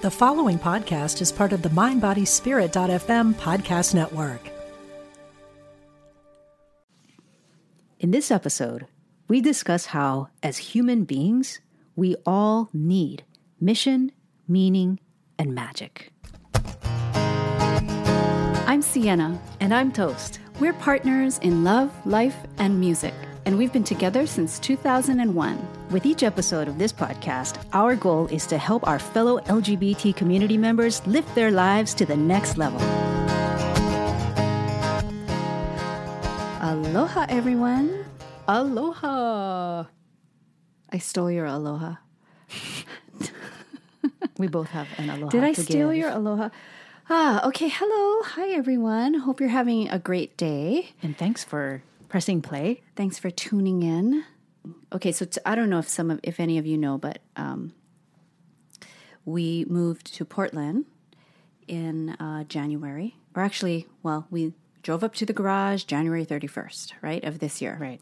The following podcast is part of the MindBodySpirit.fm podcast network. In this episode, we discuss how, as human beings, we all need mission, meaning, and magic. I'm Siena. And I'm Toast. We're partners in love, life, and music, and we've been together since 2001. With each episode of this podcast, our goal is to help our fellow LGBT community members lift their lives to the next level. Aloha, everyone. Aloha! I stole your aloha. We both have an aloha. Did I steal give. your aloha? Ah, okay. Hello. Hi, everyone. Hope you're having a great day. And thanks for pressing play. Thanks for tuning in. Okay, so t- I don't know if some of, if any of you know, but um, we moved to Portland in uh, January, or actually, well, we drove up to the garage January 31st, right, of this year. Right.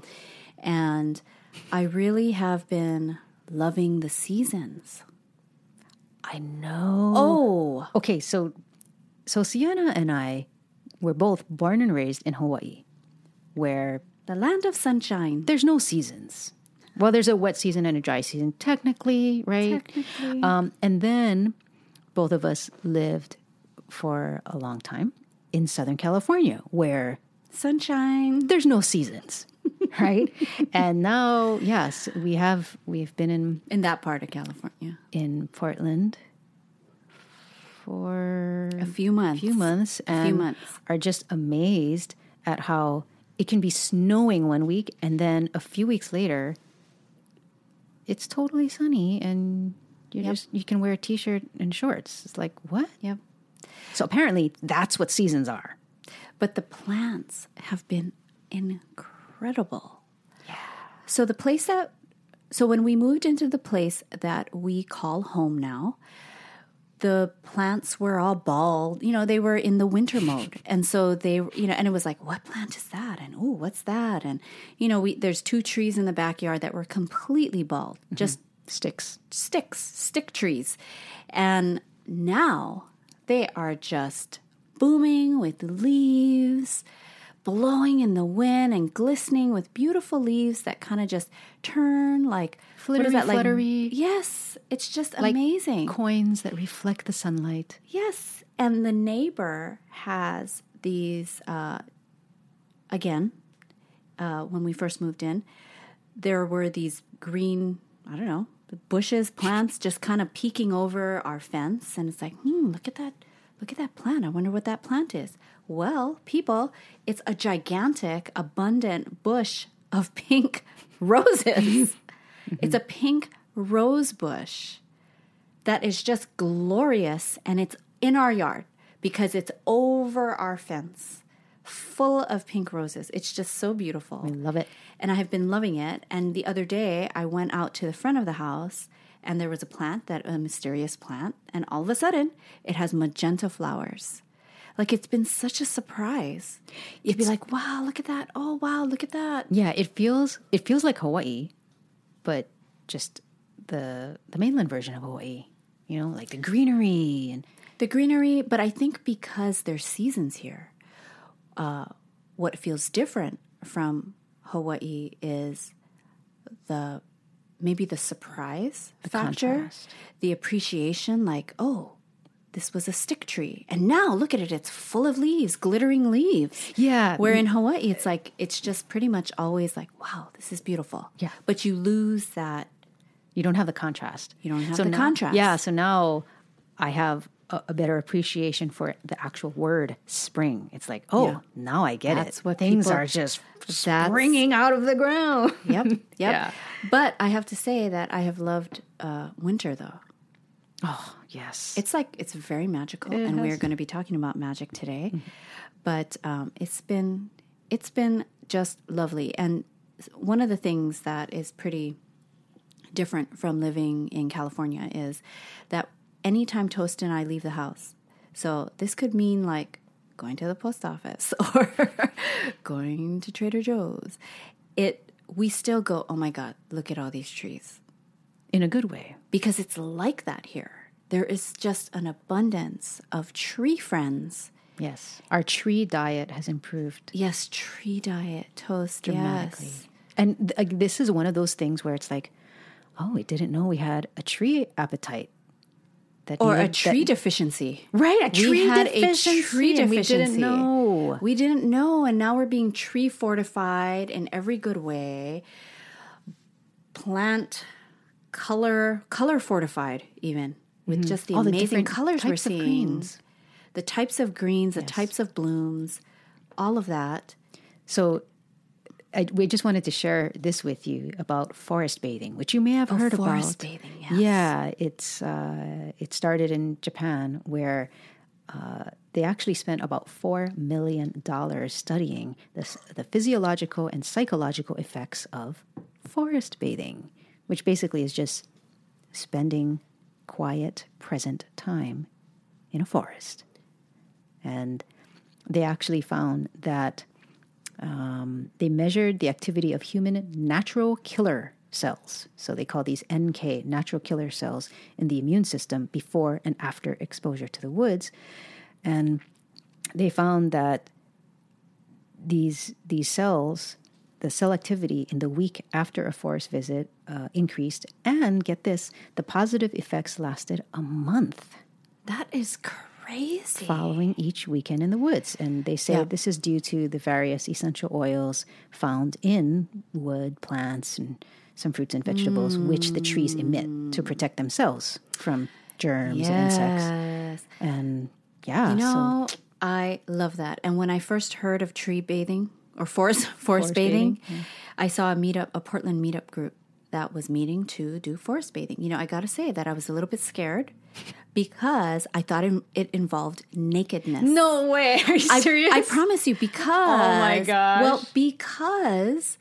And I really have been loving the seasons. I know. Oh, Okay, so so Siena and I were both born and raised in Hawaii, where the land of sunshine. there's no seasons. Well, there's a wet season and a dry season, technically, right? Technically. Um, and then both of us lived for a long time in Southern California, where Sunshine. there's no seasons, right? and now, yes, we have we've been in In that part of California. in Portland for A few months. A few months A few months. are just amazed at how it can be snowing one week and then a few weeks later it's totally sunny and you Yep. just you can wear a t-shirt and shorts. It's like, what? Yep. So apparently that's what seasons are. But the plants have been incredible. Yeah. So the place that so when we moved into the place that we call home now, the plants were all bald. You know, they were in the winter mode. And so they, you know, and it was like, what plant is that? And oh, what's that? And you know, we there's two trees in the backyard that were completely bald. Mm-hmm. Just Sticks. sticks, stick trees. And now they are just booming with leaves, blowing in the wind and glistening with beautiful leaves that kind of just turn like what is Flittery, that, like- fluttery. yes, it's just Like amazing. Coins that reflect the sunlight. Yes, and the neighbor has these. Uh, again, uh, when we first moved in, there were these green. I don't know bushes, plants, just kind of peeking over our fence, and it's like, hmm, look at that. Look at that plant. I wonder what that plant is. Well, people, it's a gigantic, abundant bush of pink roses. Mm-hmm. it's a pink rose bush that is just glorious and it's in our yard because it's over our fence full of pink roses it's just so beautiful I love it. and i have been loving it and the other day i went out to the front of the house and there was a plant that a mysterious plant and all of a sudden it has magenta flowers like it's been such a surprise you'd be like wow look at that oh wow look at that Yeah, it feels it feels like Hawaii, but just the the mainland version of Hawaii. You know, like the greenery and The greenery, but I think because there's seasons here, uh, what feels different from Hawaii is the maybe the surprise factor, contrast. the appreciation, like, oh, this was a stick tree. And now look at it, it's full of leaves, glittering leaves. Yeah. Where in Hawaii, it's like, it's just pretty much always like, wow, this is beautiful. Yeah. But you lose that you don't have the contrast. You don't have so the now- contrast. Yeah, so now I have a, a better appreciation for the actual word spring. It's like, oh, Yeah. now I get That's it. what things people- are just springing out of the ground. Yep. Yep. Yeah. But I have to say that I have loved uh, winter though. Oh, yes. It's like it's very magical, It and we're going to be talking about magic today. But um, it's been it's been just lovely, and one of the things that is pretty different from living in California is that anytime Toast and I leave the house, so this could mean like going to the post office or going to Trader Joe's. It we still go, oh my god, look at all these trees in a good way. because it's like that here. there is just an abundance of tree friends. Yes. Our tree diet has improved Yes, tree diet, toast, dramatically. yes. And th- like, this is one of those things where it's like, oh, we didn't know we had a tree appetite. That Or a tree that- deficiency. Right, a tree we had deficiency, a tree and we deficiency. didn't know. We didn't know, and now we're being tree fortified in every good way. Plant color, color fortified, even with just the Mm-hmm. All the amazing different colors we're seeing. greens. The types of greens, the types of blooms, all of that. So I, we just wanted to share this with you about forest bathing, which you may have heard Oh, forest about. bathing, yes. Yeah, it's uh, it started in Japan where uh, they actually spent about four million dollars studying the, the physiological and psychological effects of forest bathing, which basically is just spending quiet, present time in a forest. And they actually found that um, they measured the activity of human natural killer cells. So they call these NK, natural killer cells, in the immune system before and after exposure to the woods. And they found that these, these cells, the cell activity in the week after a forest visit uh, increased. And get this, the positive effects lasted a month That is crazy. Following each weekend in the woods. And they say Yeah. this is due to the various essential oils found in wood, plants, and some fruits and vegetables, which the trees emit to mm. protect themselves from germs and insects. And yeah, You so know, I love that. And when I first heard of tree bathing or forest forest, Forest bathing, bathing, I saw a meetup, a Portland meetup group that was meeting to do forest bathing. You know, I got to say that I was a little bit scared because I thought it, involved nakedness. no way. Are you I, serious? I promise you because Oh my gosh. Well, because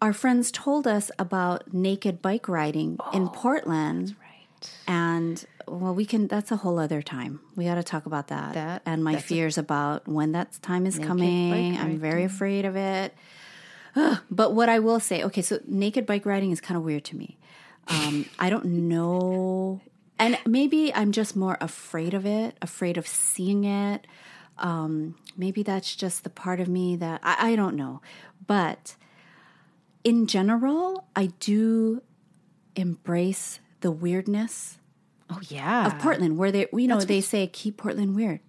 our friends told us about naked bike riding in Portland. right. And well, we can. That's a whole other time. We got to talk about that. That- and my that's a- fears about when that time is coming. I'm very afraid of it. But what I will say, okay, so naked bike riding is kind of weird to me. Um, I don't know, and maybe I'm just more afraid of it, afraid of seeing it. Um, maybe that's just the part of me that I, I don't know, but in general, I do embrace the weirdness Oh yeah. of Portland, where they you know they say keep Portland weird.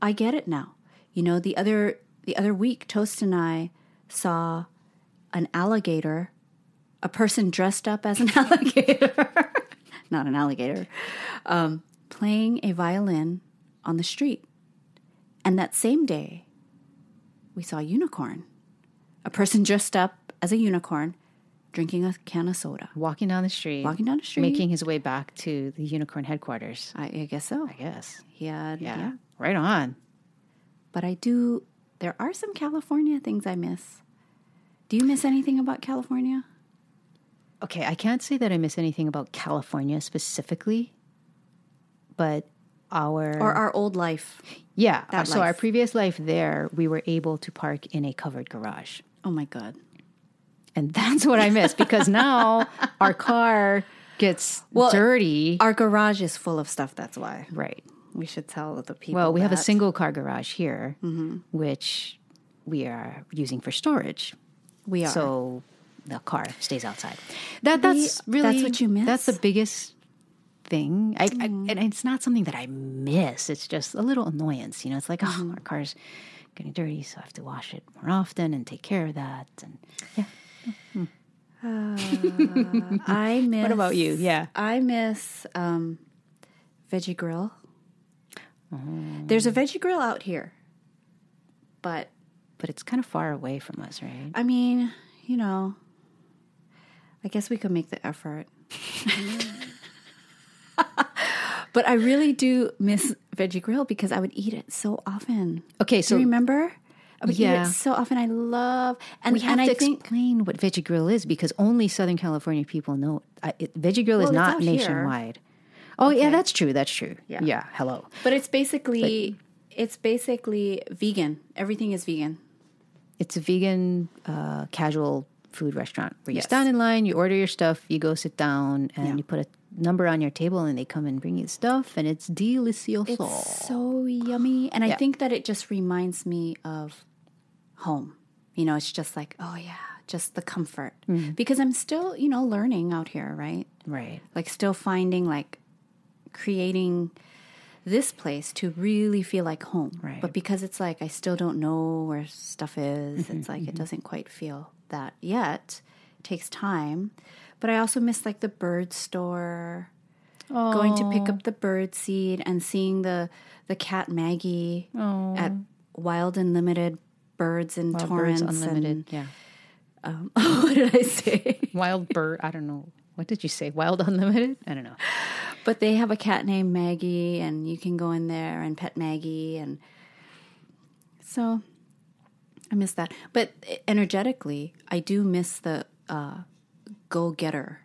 I get it now. You know the other the other week, Toast and I saw an alligator, a person dressed up as an alligator, not an alligator, um, playing a violin on the street. And that same day, we saw a unicorn, a person dressed up as a unicorn, drinking a can of soda, Walking down the street. walking down the street. Making his way back to the unicorn headquarters. I, I guess so. I guess. He had Yeah. yeah. Right on. But I do, there are some California things I miss. Do you miss anything about California? Okay, I can't say that I miss anything about California specifically, but our Or our old life? yeah. that so our previous life there, we were able to park in a covered garage, Oh my God. and that's what I miss because now our car gets Well, dirty. Our garage is full of stuff, that's why. right. We should tell the people. Well, we have a single car garage here, Mm-hmm. which we are using for storage. We are. So the car stays outside. That that's We- really that's what you miss? Mm. That's the biggest thing. I, I and it's not something that I miss. It's just a little annoyance. You know, it's like Mm-hmm. oh, our car's getting dirty, so I have to wash it more often and take care of that. And yeah, I miss. what about you? Yeah, I miss um, Veggie Grill. Oh. There's a Veggie Grill out here. But, but it's kind of far away from us, right? I mean, you know, I guess we could make the effort. but I really do miss Veggie Grill because I would eat it so often. Okay, Do so you remember? I would eat Yeah. it so often. I love and we have and to I think explain what Veggie Grill is because only Southern California people know. I, it, Veggie Grill Well, is not out here. nationwide. Oh yeah, that's true. That's true. Yeah. yeah hello. but it's basically it's basically vegan. Everything is vegan. It's a vegan, uh, casual food restaurant where you Yes. stand in line, you order your stuff, you go sit down, and Yeah. you put a number on your table and they come and bring you stuff and it's delicioso. It's so yummy. And I think that it just reminds me of home. You know, it's just like, oh yeah, just the comfort. Mm-hmm. Because I'm still, you know, learning out here, right? right. Like still finding like creating this place to really feel like home. Right. But because it's like I still don't know where stuff is, it's like it doesn't quite feel that yet. It takes time. But I also miss like the bird store going to pick up the bird seed and seeing the the cat Maggie at Wild and Limited Birds in Wild Torrance. Birds Unlimited. and- yeah. Um, what did I say? Wild bird. I don't know. What did you say? Wild Unlimited? I don't know. But they have a cat named Maggie, and you can go in there and pet Maggie, and so I miss that. But energetically, I do miss the uh, go-getter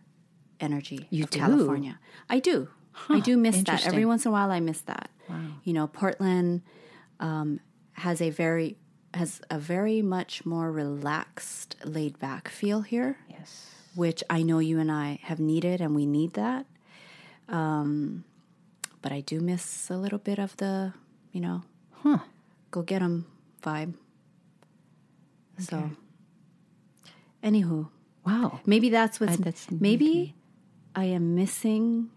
energy You of do? California. I do. I do miss that. Every once in a while, I miss that. You know, Portland um, has a very has a very much more relaxed, laid back feel here Yes. which I know you and I have needed, and we need that. Um, but I do miss a little bit of the, you know, go get 'em vibe. So, anywho, Wow. maybe that's what's I- that's- maybe I am missing.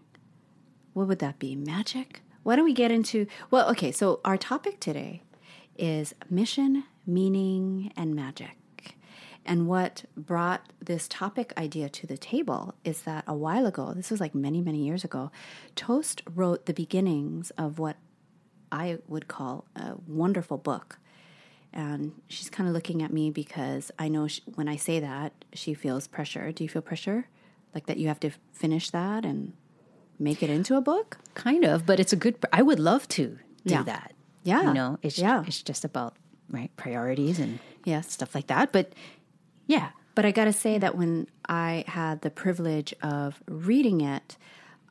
What would that be? Magic? Why don't we get into? Well, okay. So our topic today is mission, meaning, and magic. And what brought this topic idea to the table is that a while ago, this was like many, many years ago, Toast wrote the beginnings of what I would call a wonderful book. And she's kind of looking at me because I know she, when I say that, she feels pressure. Do you feel pressure? Like that you have to finish that and make it into a book? Kind of, but it's a good. I would love to do Yeah. that. Yeah. You know, it's Yeah. it's just about right priorities and Yes. stuff like that. But yeah, But I got to say that when I had the privilege of reading it,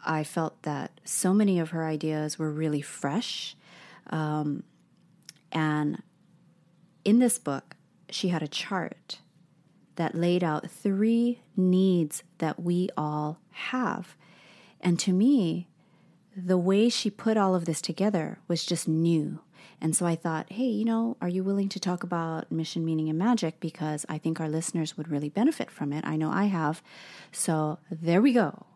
I felt that so many of her ideas were really fresh. Um, and in this book, she had a chart that laid out three needs that we all have. And to me, the way she put all of this together was just new. And so I thought, hey, you know, are you willing to talk about mission, meaning, and magic? Because I think our listeners would really benefit from it. I know I have. So there we go.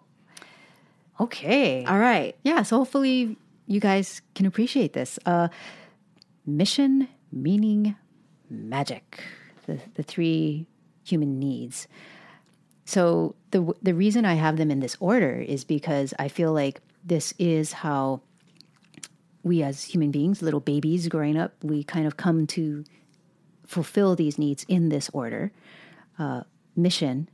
okay, All right. yeah. So hopefully you guys can appreciate this. Uh, mission, meaning, magic. The the three human needs. So the the reason I have them in this order is because I feel like this is how we as human beings, little babies growing up, we kind of come to fulfill these needs in this order. Uh, mission.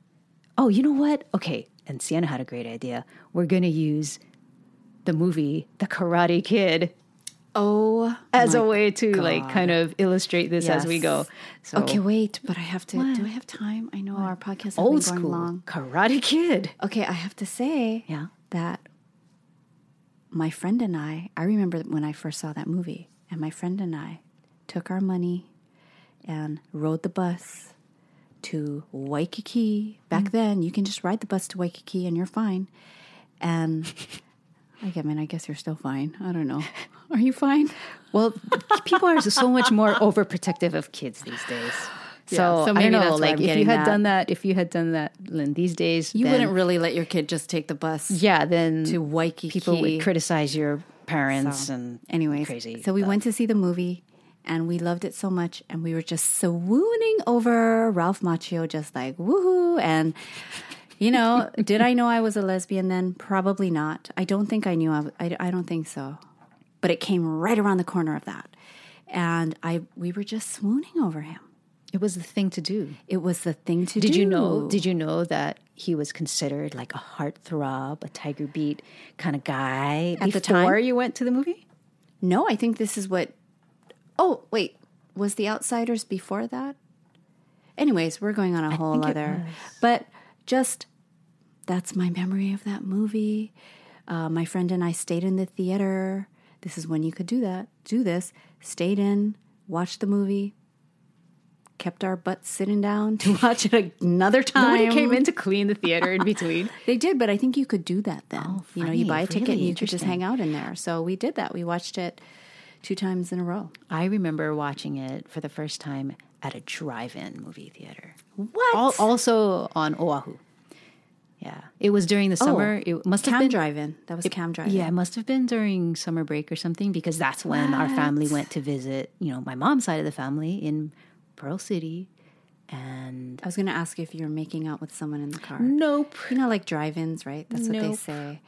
Oh, you know what? Okay, and Siena had a great idea. We're going to use the movie The Karate Kid Oh, as a way to like kind of illustrate this as we go. So okay, wait, but I have to. Do I have time? I know our podcast has old been school long. Karate Kid. Okay, I have to say Yeah. that my friend and I, I remember when I first saw that movie, and my friend and I took our money and rode the bus to Waikiki. Back mm. then, you can just ride the bus to Waikiki and you're fine. And I mean, I guess you're still fine. I don't know. Are you fine? Well, people are so much more overprotective of kids these days. So, Yeah, so I maybe don't know, like if you had that. done that, if you had done that Lynn, these days, You then- wouldn't really let your kid just take the bus yeah, then to Waikiki. people would criticize your parents So, and anyways, crazy. So we went to see the movie and we loved it so much and we were just swooning over Ralph Macchio, just like woohoo. And you know, did I know I was a lesbian then? Probably not. I don't think I knew. I don't think so. But it came right around the corner of that, and I we were just swooning over him. it was the thing to do. It was the thing to do. Did you know? Did you know that he was considered like a heartthrob, a tiger beat kind of guy At the before time? you went to the movie? No, I think this is what. Oh wait, was the Outsiders before that? Anyways, we're going on a whole other. But just that's my memory of that movie. Uh, my friend and I stayed in the theater. This is when you could do that. Do this. Stayed in, watched the movie, kept our butts sitting down to watch it another time. Nobody came in to clean the theater in between. They did, but I think you could do that then. Oh, you know, you buy a ticket Really and you could just hang out in there. So we did that. We watched it two times in a row. I remember watching it for the first time at a drive-in movie theater. What? Al- also on Oahu. Yeah, it was during the summer. it must have been drive-in. That was Kam drive-in. Yeah, it must have been during summer break or something because that's when our family went to visit, you know, my mom's side of the family in Pearl City. And I was going to ask if you were making out with someone in the car. nope. You know, like drive-ins, right? That's what they Nope. say.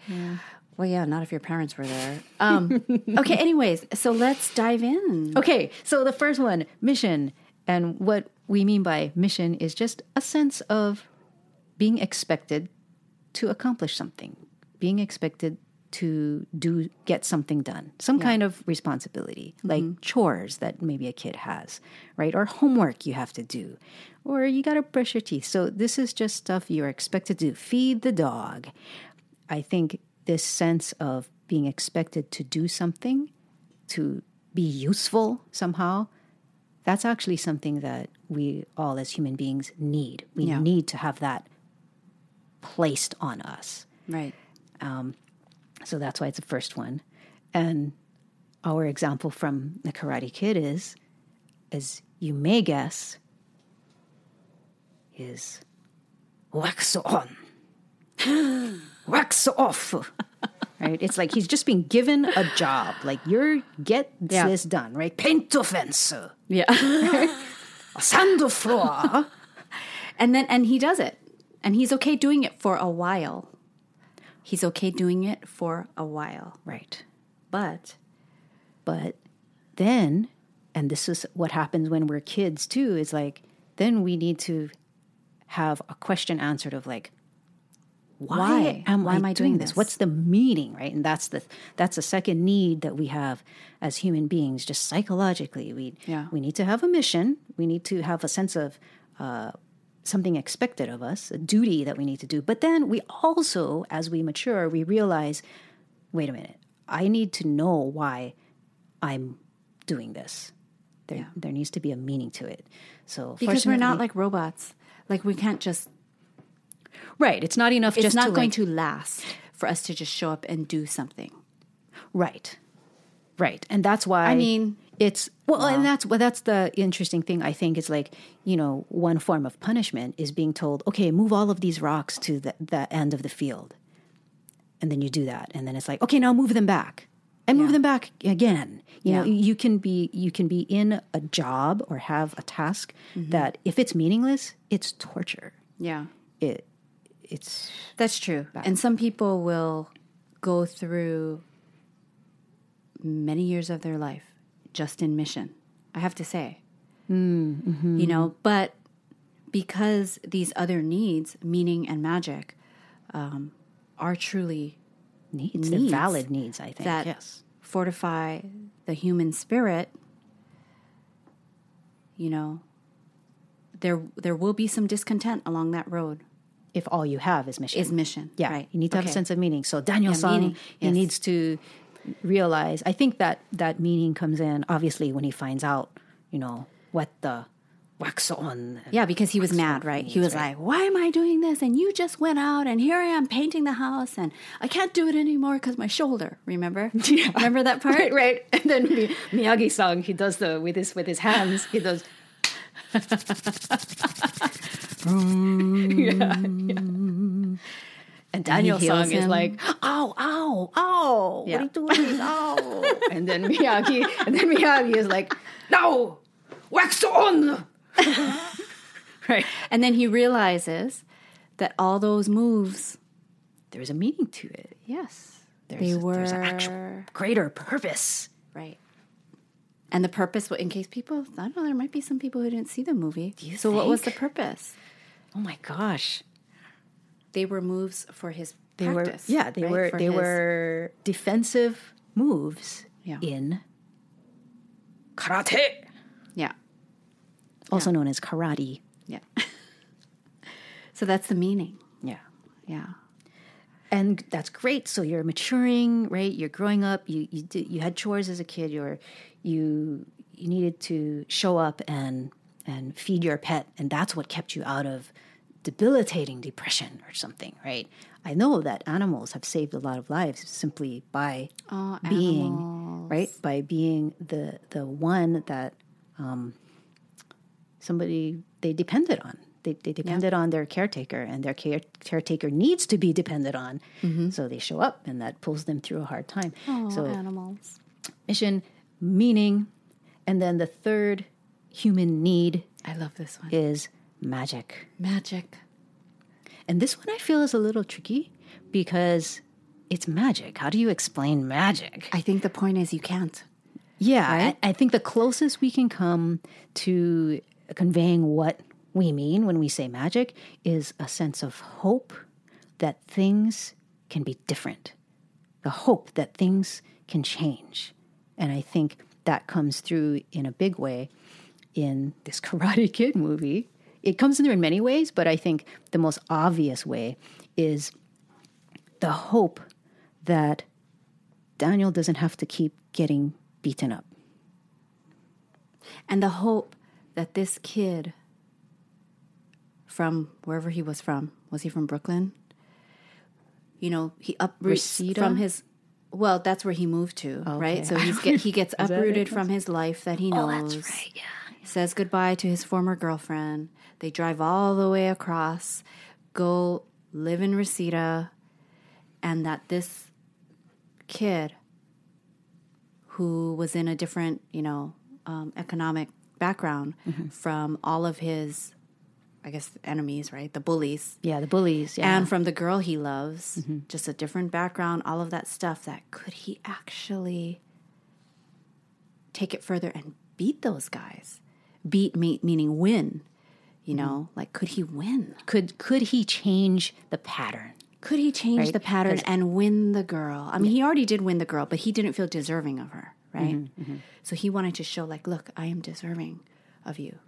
Well, yeah, not if your parents were there. Um, okay, anyways, so let's dive in. Okay, so the first one, mission. And what we mean by mission is just a sense of being expected to accomplish something, being expected to do get something done, some kind of responsibility, mm-hmm. like chores that maybe a kid has, right? Or homework you have to do, or you got to brush your teeth. So this is just stuff you're expected to do. Feed the dog. I think this sense of being expected to do something, to be useful somehow, that's actually something that we all as human beings need. We Yeah. need to have that placed on us. Right. Um, so that's why it's the first one. And our example from the Karate Kid is, as you may guess, is wax on, wax off. Right? It's like he's just being given a job. Like you're get Yeah. this done, right? Paint the fence, Yeah. sand the floor. and then, and he does it. And he's okay doing it for a while. He's okay doing it for a while. right. But But then, and this is what happens when we're kids too, is like, then we need to have a question answered of like, why, Why? am Why I am I doing this? this? What's the meaning, right? And that's the that's the second need that we have as human beings, just psychologically. We Yeah. we need to have a mission. We need to have a sense of uh, something expected of us, a duty that we need to do. But then we also, as we mature, we realize, wait a minute, I need to know why I'm doing this. There, Yeah. there needs to be a meaning to it. So because we're not like robots. Like we can't just right. It's not enough it's just not to going like- to last for us to just show up and do something. Right. Right. And that's why I mean- it's well and that's well that's the interesting thing I think is like, you know, one form of punishment is being told, "Okay, move all of these rocks to the, the end of the field." And then you do that and then it's like, "Okay, now move them back." And move Yeah. them back again. You know, you can be you can be in a job or have a task Mm-hmm. that if it's meaningless, it's torture. Yeah. It it's That's true. And some people will go through many years of their life just in mission. I have to say. You know, but because these other needs, meaning and magic, um, are truly needs, Needs valid needs, I think. that yes. fortify the human spirit, you know, there there will be some discontent along that road. If all you have is mission. Is mission, Yeah, right. you need to have a sense of meaning. So Daniel Yeah, san, meaning, he yes. needs to realize. I think that that meaning comes in obviously when he finds out, you know, what the wax on. Yeah, because he was mad, right? He was like, "Why am I doing this?" And you just went out, and here I am painting the house, and I can't do it anymore because my shoulder. Remember? Remember that part? Right, right. And then Mi- Miyagi-san, he does the with his with his hands. He does. yeah, yeah. And Daniel heals san is like, ow, ow, ow, Yeah. what are you doing? Ow. and then Miyagi, and then Miyagi is like, no, wax on. right. And then he realizes that all those moves, There's a meaning to it. yes, There's, they were there's an actual greater purpose. right. And the purpose, in case people, I don't know, there might be some people who didn't see the movie. so, what was the purpose? Oh my gosh. They were moves for his They practice. were yeah, they right? were For they his- were defensive moves Yeah. in karate, yeah, also known as karate. yeah. so that's the meaning. Yeah. Yeah. And that's great. So you're maturing, right? You're growing up. You you did, you had chores as a kid. You're you you needed to show up and and feed your pet, and that's what kept you out of debilitating depression or something, right? I know that animals have saved a lot of lives simply by Oh, being right by being the the one that um, somebody they depended on. They, they depended on their caretaker, and their care, caretaker needs to be depended on. So they show up, and that pulls them through a hard time. Oh, so animals. mission, meaning, and then the third human need I love this one. is magic. Magic. And this one I feel is a little tricky because it's magic. How do you explain magic? I think the point is you can't. Yeah, Right? I, I think the closest we can come to conveying what we mean when we say magic is a sense of hope that things can be different, the hope that things can change. And I think that comes through in a big way in this Karate Kid movie. It comes in there in many ways, but I think the most obvious way is the hope that Daniel doesn't have to keep getting beaten up. And the hope that this kid from wherever he was from, was he from Brooklyn? You know, he uproots from his well, that's where he moved to, right? So he's get, he gets uprooted from his life that he oh, knows. yeah. Says goodbye to his former girlfriend. They drive all the way across, go live in Reseda, and that this kid who was in a different, you know, um, economic background from all of his, I guess, enemies, right? The bullies. Yeah, the bullies. Yeah. And from the girl he loves, just a different background, all of that stuff. That could he actually take it further and beat those guys? Beat me, meaning win. You know, mm-hmm. like could he win? could could he change the pattern? Could he change Right, the pattern and win the girl? I mean, he already did win the girl, but he didn't feel deserving of her, mm-hmm, right? Mm-hmm. So he wanted to show, like, look, I am deserving of you.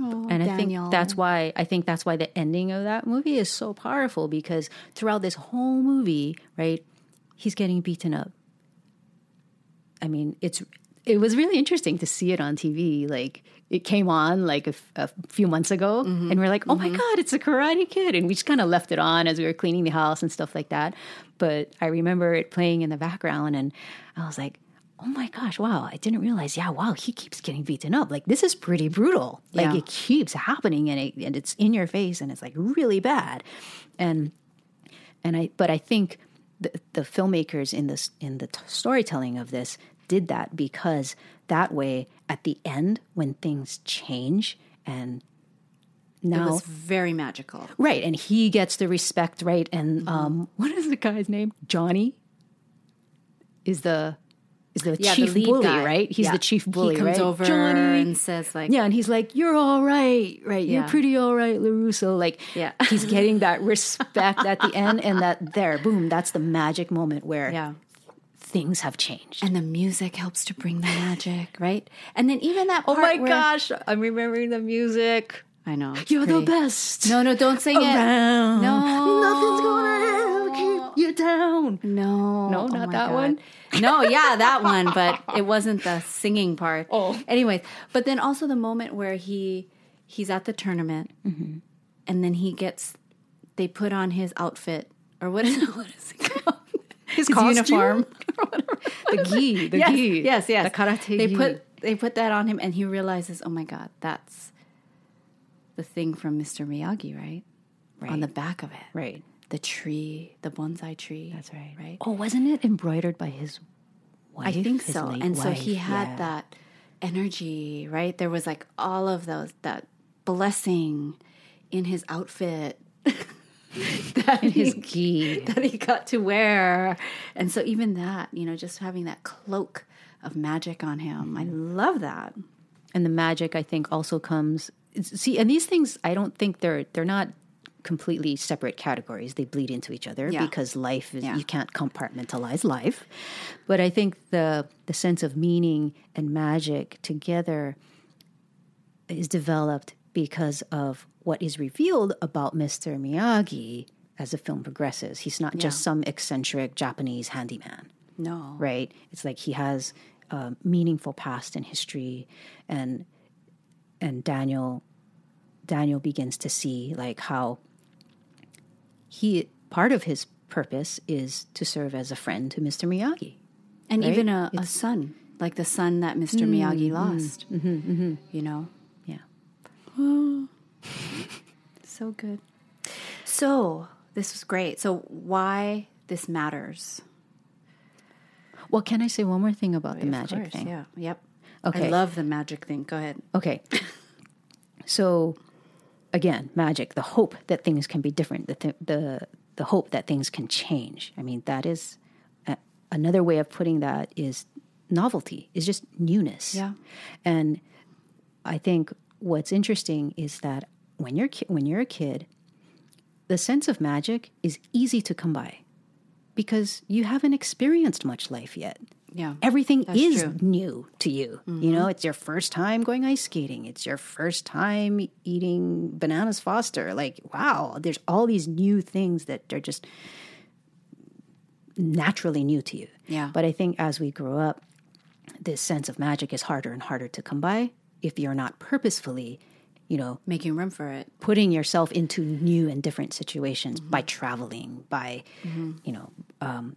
Oh, And I Daniel. think that's why I think that's why the ending of that movie is so powerful because throughout this whole movie, right, he's getting beaten up. I mean, it's it was really interesting to see it on TV. Like it came on like a, f- a few months ago, mm-hmm. and we're like, "Oh my mm-hmm. god, it's a Karate Kid!" And we just kind of left it on as we were cleaning the house and stuff like that. But I remember it playing in the background, and I was like, "Oh my gosh, wow! I didn't realize. Yeah, wow, he keeps getting beaten up. Like this is pretty brutal. Like Yeah. it keeps happening, and it, and it's in your face, and it's like really bad." And and I but I think the, the filmmakers in this in the t- storytelling of this did that because that way at the end when things change and now it was very magical. right and he gets the respect right and Mm-hmm. um what is the guy's name Johnny is the is the Yeah, chief the bully guy. right he's Yeah. the chief bully He comes right over Johnny and says, like, yeah, and he's like, "You're all right, right? You're pretty all right, LaRusso." Like, Yeah. he's getting that respect at the end, and that there, boom, that's the magic moment where yeah. Things have changed. And the music helps to bring the magic, right? And then even that oh my where- gosh, I'm remembering the music. I know. You're the best. No, no, don't sing it. No. nothing's gonna keep you down. No, No, oh not my that God. one? No, yeah, that one, but it wasn't the singing part. Oh. anyways, but then also the moment where he he's at the tournament, Mm-hmm. and then he gets they put on his outfit or what is what is it called? His, costume? uniform. The gi, the yes, gi, yes, yes. the karate They gi. put they put that on him, and he realizes, oh my god, that's the thing from Mr. Miyagi, right? Right On the back of it, right. the tree, the bonsai tree. That's right. Right. Oh, wasn't it embroidered by his wife? I think his so. And so he had Yeah. that energy, right? There was like all of those that blessing in his outfit that his he, that he got to wear. And so even that, you know, just having that cloak of magic on him. I love that. and the magic i think also comes see and these things i don't think they're they're not completely separate categories they bleed into each other Yeah. because life is Yeah. you can't compartmentalize life but i think the the sense of meaning and magic together is developed because of what is revealed about mr miyagi as the film progresses he's not just some eccentric japanese handyman No. right? It's like he has a meaningful past and history, and and Daniel Daniel begins to see like how he part of his purpose is to serve as a friend to Mr. Miyagi. and right? even a, a son, like the son that Mr. Miyagi mm-hmm. lost. Mm-hmm. Mm-hmm. You know, So good. So this was great. So why this matters? Well, can I say one more thing about the Of magic course, thing? Yeah. Yep. Okay. I love the magic thing. Go ahead. Okay. So again, magic, the hope that things can be different, the th- the the hope that things can change. I mean, that is a, another way of putting that is novelty, is just newness. Yeah. And I think what's interesting is that when you're ki- when you're a kid, the sense of magic is easy to come by because you haven't experienced much life yet. Yeah. Everything is true. Mm-hmm. new to you. You know, it's your first time going ice skating. It's your first time eating bananas Foster. Like, wow, there's all these new things that are just naturally new to you. Yeah. But I think as we grow up, this sense of magic is harder and harder to come by if you're not purposefully, you know, Making room for it. putting yourself into new and different situations by traveling, by Mm-hmm. you know, um,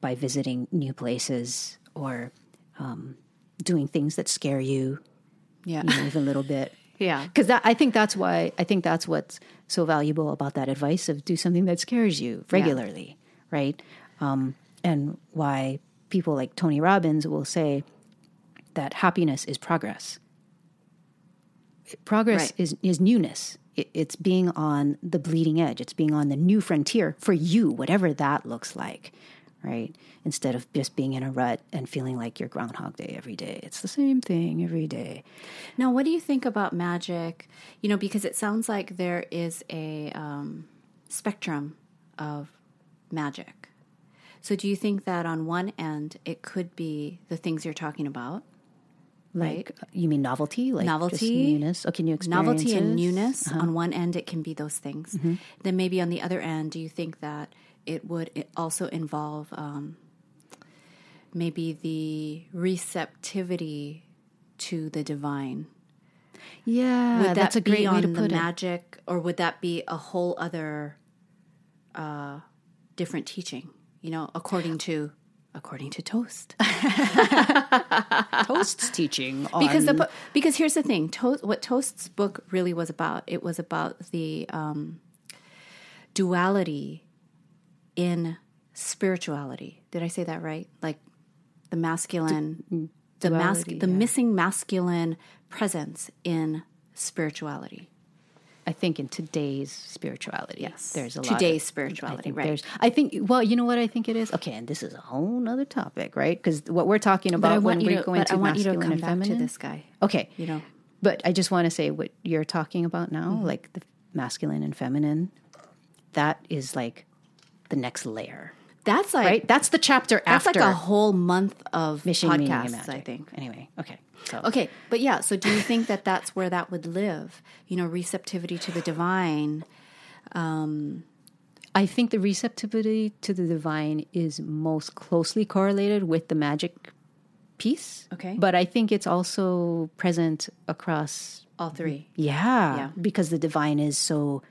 by visiting new places or um, doing things that scare you, Yeah. you know, even a little bit. Yeah. Because I think that's why I think that's what's so valuable about that advice of do something that scares you regularly, right? Um, and why people like Tony Robbins will say that happiness is progress. Progress Right. is is newness. It, it's being on the bleeding edge. It's being on the new frontier for you, whatever that looks like, right? Instead of just being in a rut and feeling like you're Groundhog Day every day. It's the same thing every day. Now, what do you think about magic? You know, because it sounds like there is a um, spectrum of magic. So, do you think that on one end it could be the things you're talking about, Like you mean novelty, like Novelty, newness? Okay, new novelty and newness? Uh-huh. On one end, it can be those things. Mm-hmm. Then maybe on the other end, do you think that it would also involve um, maybe the receptivity to the divine? Yeah, would that that's a be great way on to the put it. magic or would that be a whole other uh, different teaching you know according to according to toast. Toast's teaching on because the because here's the thing toast what toast's book really was about it was about the um, duality in spirituality. Did i say that right? Like the masculine the mask duality, the yeah. missing masculine presence in spirituality I think in today's spirituality, Yes. there's a lot. Today's of, spirituality, I right. There's, I think. Well, you know what I think it is. Okay, and this is a whole other topic, right? Because what we're talking about when we to, go but into I want you to masculine come and back feminine. to this guy. Okay, You know, but I just want to say what you're talking about now, Mm-hmm. like the masculine and feminine. That is like the next layer, that's like right? That's the chapter that's after like a whole month of mission podcasts. I think. Anyway, okay. So Okay, but yeah. So, do you think that that's where that would live? You know, receptivity to the divine. Um, I think the receptivity to the divine is most closely correlated with the magic piece. Okay. But I think it's also present across All three. yeah, Yeah. because the divine is so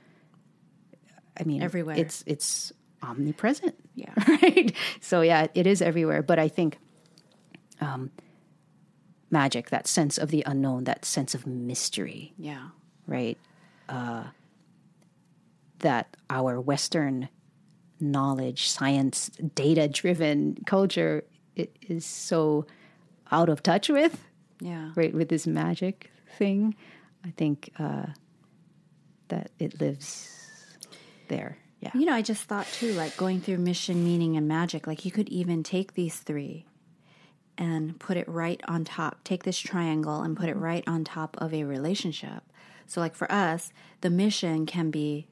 I mean Everywhere. It's it's omnipresent. Yeah. Right? So yeah, it is everywhere, but I think um magic, that sense of the unknown, that sense of mystery, Yeah. right? Uh, that our Western knowledge, science, data driven culture it is so out of touch with, Yeah. right? With this magic thing. I think uh, that it lives there. Yeah. You know, I just thought too, like going through mission, meaning, and magic. Like you could even take these three and put it right on top. Take this triangle and put it mm-hmm. right on top of a relationship. So, like for us, the mission can be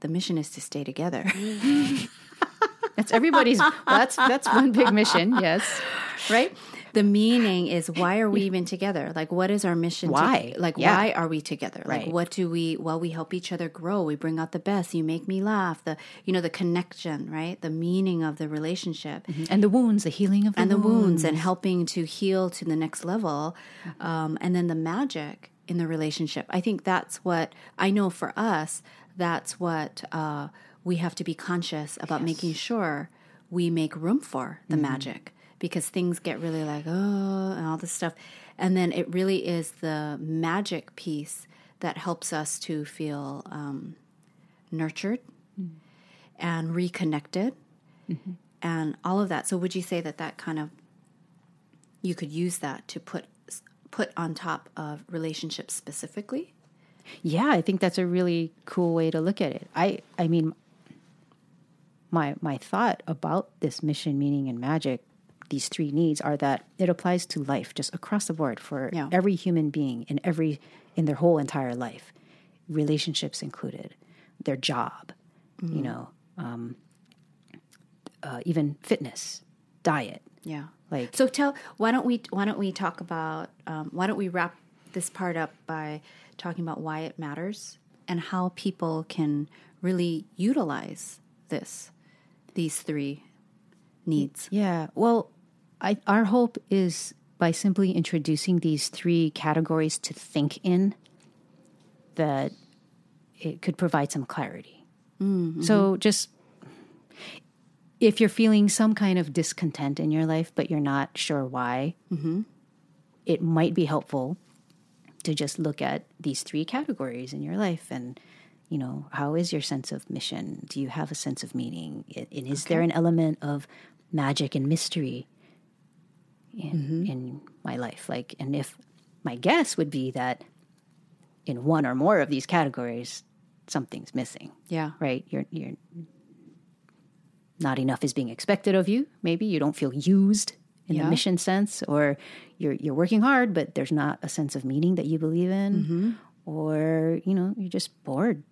the mission is to stay together. Mm-hmm. That's everybody's, that's, that's one big mission. Yes. Right? The meaning is why are we even together? Like, what is our mission? to- Why? like, Yeah. why are we together? Like, Right. what do we? Well, we help each other grow. We bring out the best. You make me laugh. The you know the connection, right? The meaning of the relationship. And the wounds, the healing of the and the wounds. wounds and helping to heal to the next level. Um, and then the magic in the relationship. I think that's what I know for us. That's what uh, we have to be conscious about making sure we make room for the magic because things get really like oh and all this stuff, and then it really is the magic piece that helps us to feel um, nurtured and reconnected and all of that. So would you say that that kind of you could use that to put put on top of relationships specifically? Yeah, I think that's a really cool way to look at it. I I mean my my thought about this mission, meaning and magic, these three needs are that it applies to life just across the board for Yeah. every human being in every in their whole entire life. Relationships included, their job, you know, um, uh, even fitness, diet. Yeah. Like So tell why don't we why don't we talk about um, why don't we wrap this part up by talking about why it matters and how people can really utilize this these three needs. Yeah. Well, I, our hope is by simply introducing these three categories to think in, that it could provide some clarity. Mm-hmm. So just if you're feeling some kind of discontent in your life, but you're not sure why, mm-hmm. it might be helpful to just look at these three categories in your life and you know how is your sense of mission? Do you have a sense of meaning? And is there an element of magic and mystery in in my life. Like and if my guess would be that in one or more of these categories something's missing. Yeah. right? You're you're not enough is being expected of you maybe. You don't feel used in Yeah. the mission sense or you're you're working hard but there's not a sense of meaning that you believe in. Or you know you're just bored.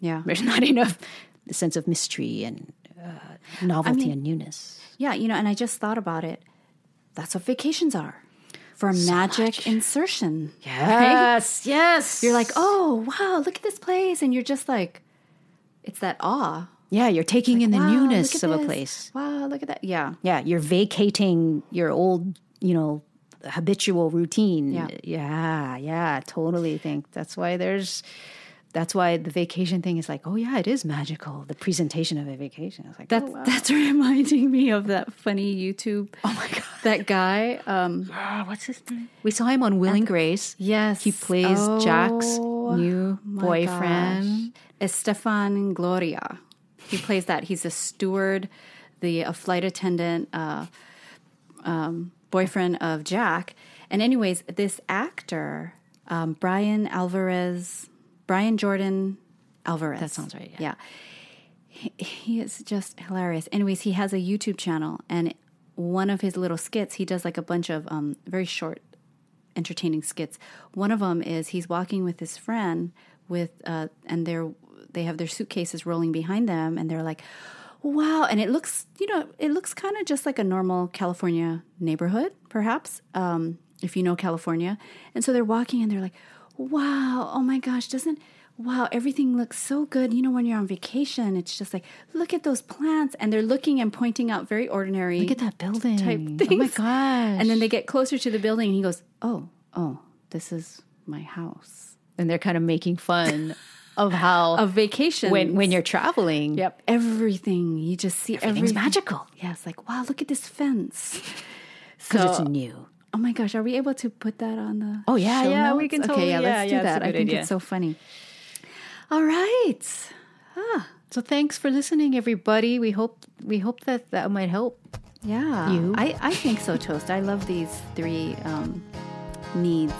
Yeah. there's not enough the sense of mystery and uh, novelty and newness. Yeah, you know, and I just thought about it. That's what vacations are. For magic insertion. yes yes You're like, "Oh, wow, look at this place." And you're just like it's that awe. yeah you're taking in the Wow, newness of a place Wow, look at that. Yeah. yeah you're vacating your old you know habitual routine Yeah. yeah yeah totally think that's why there's that's why the vacation thing is like oh yeah it is magical the presentation of a vacation it's like That's oh, wow. that's reminding me of that funny YouTube. oh my god That guy. Um, Ah, what's his name we saw him on will and grace yes, he plays jack's Oh, new boyfriend. Estefan Gloria. He plays that. He's a steward, the a flight attendant, uh, um, boyfriend of Jack. And anyways, this actor, um, Brian Alvarez, Brian Jordan Alvarez. That sounds right, Yeah. He, he is just hilarious. Anyways, he has a YouTube channel, and one of his little skits, he does like a bunch of um, very short entertaining skits. One of them is he's walking with his friend with uh, and they're they have their suitcases rolling behind them and they're like wow and it looks you know it looks kind of just like a normal California neighborhood perhaps um, if you know California and so they're walking and they're like wow oh my gosh doesn't wow everything looks so good you know when you're on vacation it's just like look at those plants and they're looking and pointing out very ordinary look at that building type oh my gosh and then they get closer to the building and he goes, Oh, oh, this is my house. and they're kind of making fun of how A vacation. when when you're traveling Yep. Everything. You just see everything's everything. magical Yeah, it's like, wow, look at this fence. because So- it's new Oh my gosh, are we able to put that on the Oh, yeah, yeah, we notes? can Okay, totally- yeah, yeah, let's do yeah, that. I think idea. it's so funny. All right. So thanks for listening, everybody. We hope we hope that that might help. Yeah. You? I, I think so, Toast. I love these three um, needs,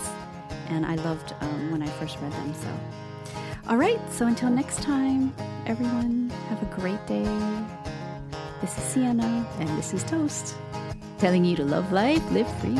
and I loved um, when I first read them. So, all right. So until next time, everyone, have a great day. This is Siena. And this is Toast, telling you to love life, live free.